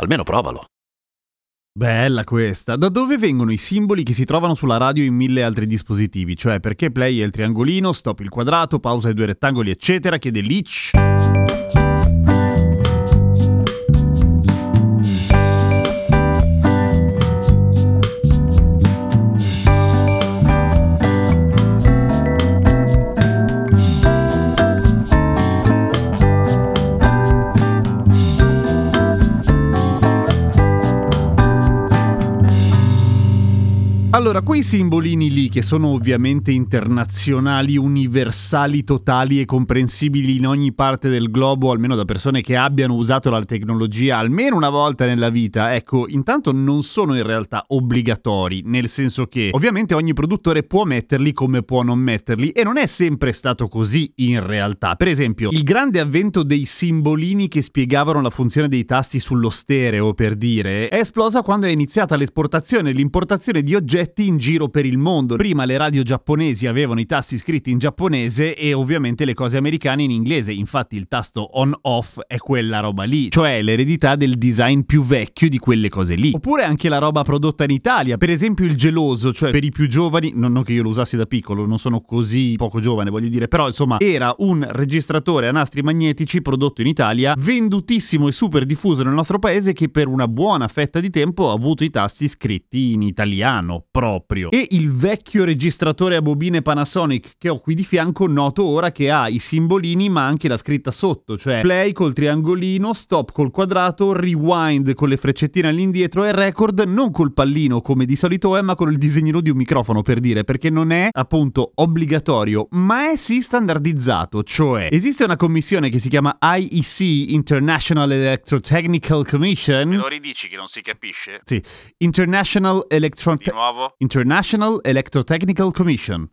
Almeno provalo. Bella questa. Da dove vengono i simboli che si trovano sulla radio in mille altri dispositivi? Cioè perché play è il triangolino, stop il quadrato, pausa i due rettangoli, eccetera, chiede Leech. Allora, quei simbolini lì, che sono ovviamente internazionali, universali, totali e comprensibili in ogni parte del globo, almeno da persone che abbiano usato la tecnologia almeno una volta nella vita, ecco, intanto non sono in realtà obbligatori, nel senso che ovviamente ogni produttore può metterli come può non metterli e non è sempre stato così in realtà. Per esempio, il grande avvento dei simbolini che spiegavano la funzione dei tasti sullo stereo, per dire, è esplosa quando è iniziata l'esportazione e l'importazione di oggetti in giro per il mondo. Prima le radio giapponesi avevano i tasti scritti in giapponese e ovviamente le cose americane in inglese. Infatti il tasto on-off è quella roba lì, cioè l'eredità del design più vecchio di quelle cose lì. Oppure anche la roba prodotta in Italia, per esempio il geloso, cioè per i più giovani, non che io lo usassi da piccolo, non sono così poco giovane, voglio dire, però insomma era un registratore a nastri magnetici prodotto in Italia, vendutissimo e super diffuso nel nostro paese che per una buona fetta di tempo ha avuto i tasti scritti in italiano proprio. E il vecchio registratore a bobine Panasonic che ho qui di fianco, noto ora che ha i simbolini ma anche la scritta sotto, cioè play col triangolino, stop col quadrato, rewind con le freccettine all'indietro e record non col pallino come di solito è, ma con il disegnino di un microfono per dire, perché non è appunto obbligatorio, ma è sì standardizzato, cioè esiste una commissione che si chiama IEC, International Electrotechnical Commission. Me lo ridici che non si capisce? Sì, International Electro... Di nuovo? International Electrotechnical Commission.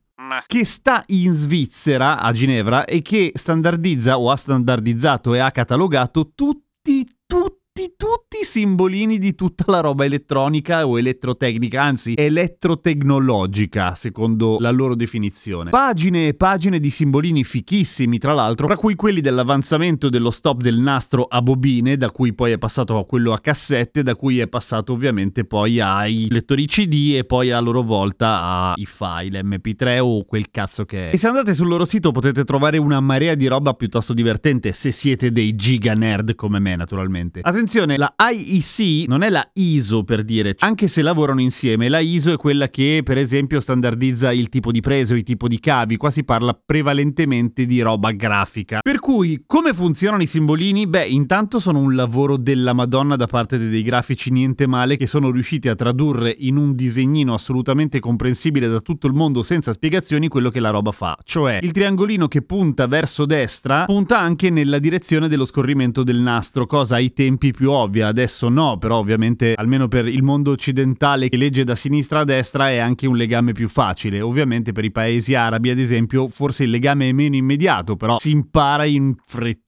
Che sta in Svizzera, a Ginevra, e che standardizza o ha standardizzato e ha catalogato tutti, tutti, tutti i simbolini di tutta la roba elettronica o elettrotecnica, anzi elettrotecnologica, secondo la loro definizione. Pagine e pagine di simbolini fichissimi, tra l'altro, tra cui quelli dell'avanzamento dello stop del nastro a bobine, da cui poi è passato a quello a cassette, da cui è passato ovviamente poi ai lettori CD e poi a loro volta ai file MP3 o quel cazzo che è. E se andate sul loro sito potete trovare una marea di roba piuttosto divertente se siete dei giga nerd come me naturalmente. Attenzione, la IEC non è la ISO per dire, anche se lavorano insieme, la ISO è quella che per esempio standardizza il tipo di prese o il tipo di cavi, qua si parla prevalentemente di roba grafica. Per cui come funzionano i simbolini? Beh, intanto sono un lavoro della Madonna da parte dei grafici niente male che sono riusciti a tradurre in un disegnino assolutamente comprensibile da tutto il mondo senza spiegazioni quello che la roba fa. Cioè, il triangolino che punta verso destra punta anche nella direzione dello scorrimento del nastro, cosa ai tempi più ovvia, adesso no, però ovviamente almeno per il mondo occidentale che legge da sinistra a destra è anche un legame più facile. Ovviamente per i paesi arabi, ad esempio, forse il legame è meno immediato, però si impara in fretta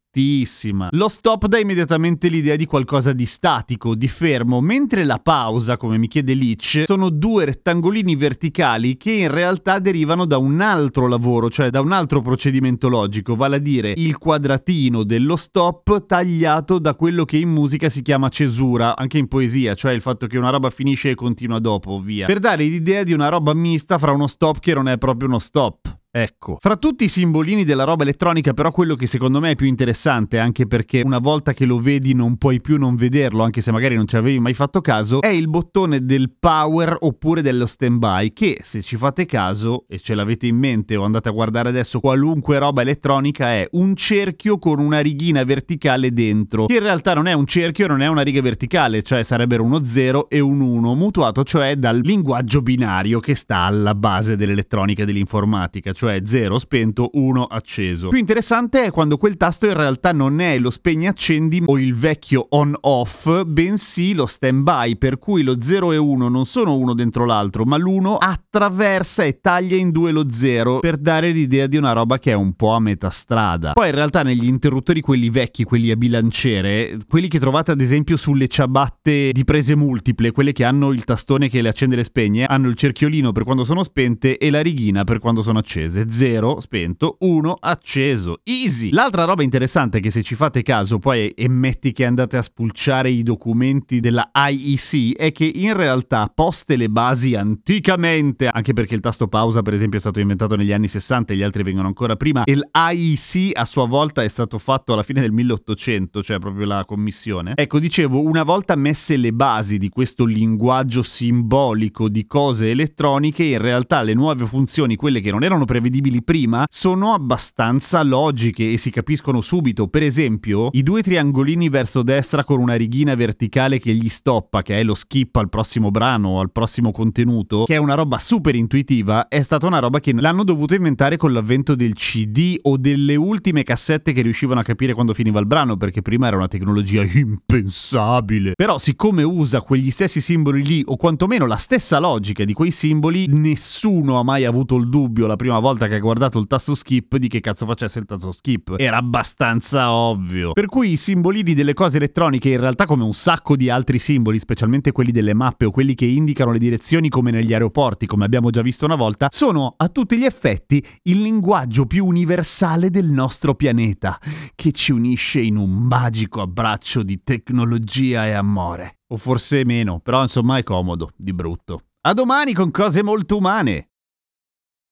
Lo stop dà immediatamente l'idea di qualcosa di statico, di fermo, mentre la pausa, come mi chiede Leach, sono due rettangolini verticali che in realtà derivano da un altro lavoro, cioè da un altro procedimento logico, vale a dire il quadratino dello stop tagliato da quello che in musica si chiama cesura, anche in poesia, cioè il fatto che una roba finisce e continua dopo, via. Per dare l'idea di una roba mista fra uno stop che non è proprio uno stop. Ecco, fra tutti i simbolini della roba elettronica, però quello che secondo me è più interessante, anche perché una volta che lo vedi non puoi più non vederlo, anche se magari non ci avevi mai fatto caso, è il bottone del power oppure dello standby, che se ci fate caso e ce l'avete in mente o andate a guardare adesso qualunque roba elettronica è un cerchio con una righina verticale dentro, che in realtà non è un cerchio, non è una riga verticale, cioè sarebbero uno 0 e un 1, mutuato cioè dal linguaggio binario che sta alla base dell'elettronica e dell'informatica cioè 0 spento, 1 acceso. Più interessante è quando quel tasto in realtà non è lo spegni accendi o il vecchio on off, bensì lo stand by, per cui lo 0 e 1 non sono uno dentro l'altro, ma l'uno attraversa e taglia in due lo 0 per dare l'idea di una roba che è un po' a metà strada. Poi in realtà negli interruttori quelli vecchi, quelli a bilanciere, quelli che trovate ad esempio sulle ciabatte di prese multiple, quelle che hanno il tastone che le accende e le spegne, hanno il cerchiolino per quando sono spente e la righina per quando sono accese. 0 spento, 1 acceso. Easy! L'altra roba interessante che se ci fate caso poi e metti che andate a spulciare i documenti della IEC è che in realtà poste le basi anticamente, anche perché il tasto pausa per esempio è stato inventato negli anni 60 e gli altri vengono ancora prima, e l'IEC a sua volta è stato fatto alla fine del 1800, cioè proprio la commissione. Ecco, dicevo, una volta messe le basi di questo linguaggio simbolico di cose elettroniche, in realtà le nuove funzioni, quelle che non erano prevedibili prima, sono abbastanza logiche e si capiscono subito. Per esempio, i due triangolini verso destra con una righina verticale che gli stoppa, che è lo skip al prossimo brano al prossimo contenuto, che è una roba super intuitiva, è stata una roba che l'hanno dovuto inventare con l'avvento del CD o delle ultime cassette che riuscivano a capire quando finiva il brano, perché prima era una tecnologia impensabile. Però siccome usa quegli stessi simboli lì, o quantomeno la stessa logica di quei simboli, nessuno ha mai avuto il dubbio la prima volta che ha guardato il tasto skip di che cazzo facesse il tasto skip. Era abbastanza ovvio. Per cui i simbolini delle cose elettroniche, in realtà come un sacco di altri simboli, specialmente quelli delle mappe o quelli che indicano le direzioni come negli aeroporti, come abbiamo già visto una volta, sono a tutti gli effetti il linguaggio più universale del nostro pianeta, che ci unisce in un magico abbraccio di tecnologia e amore. O forse meno, però insomma è comodo, di brutto. A domani con cose molto umane!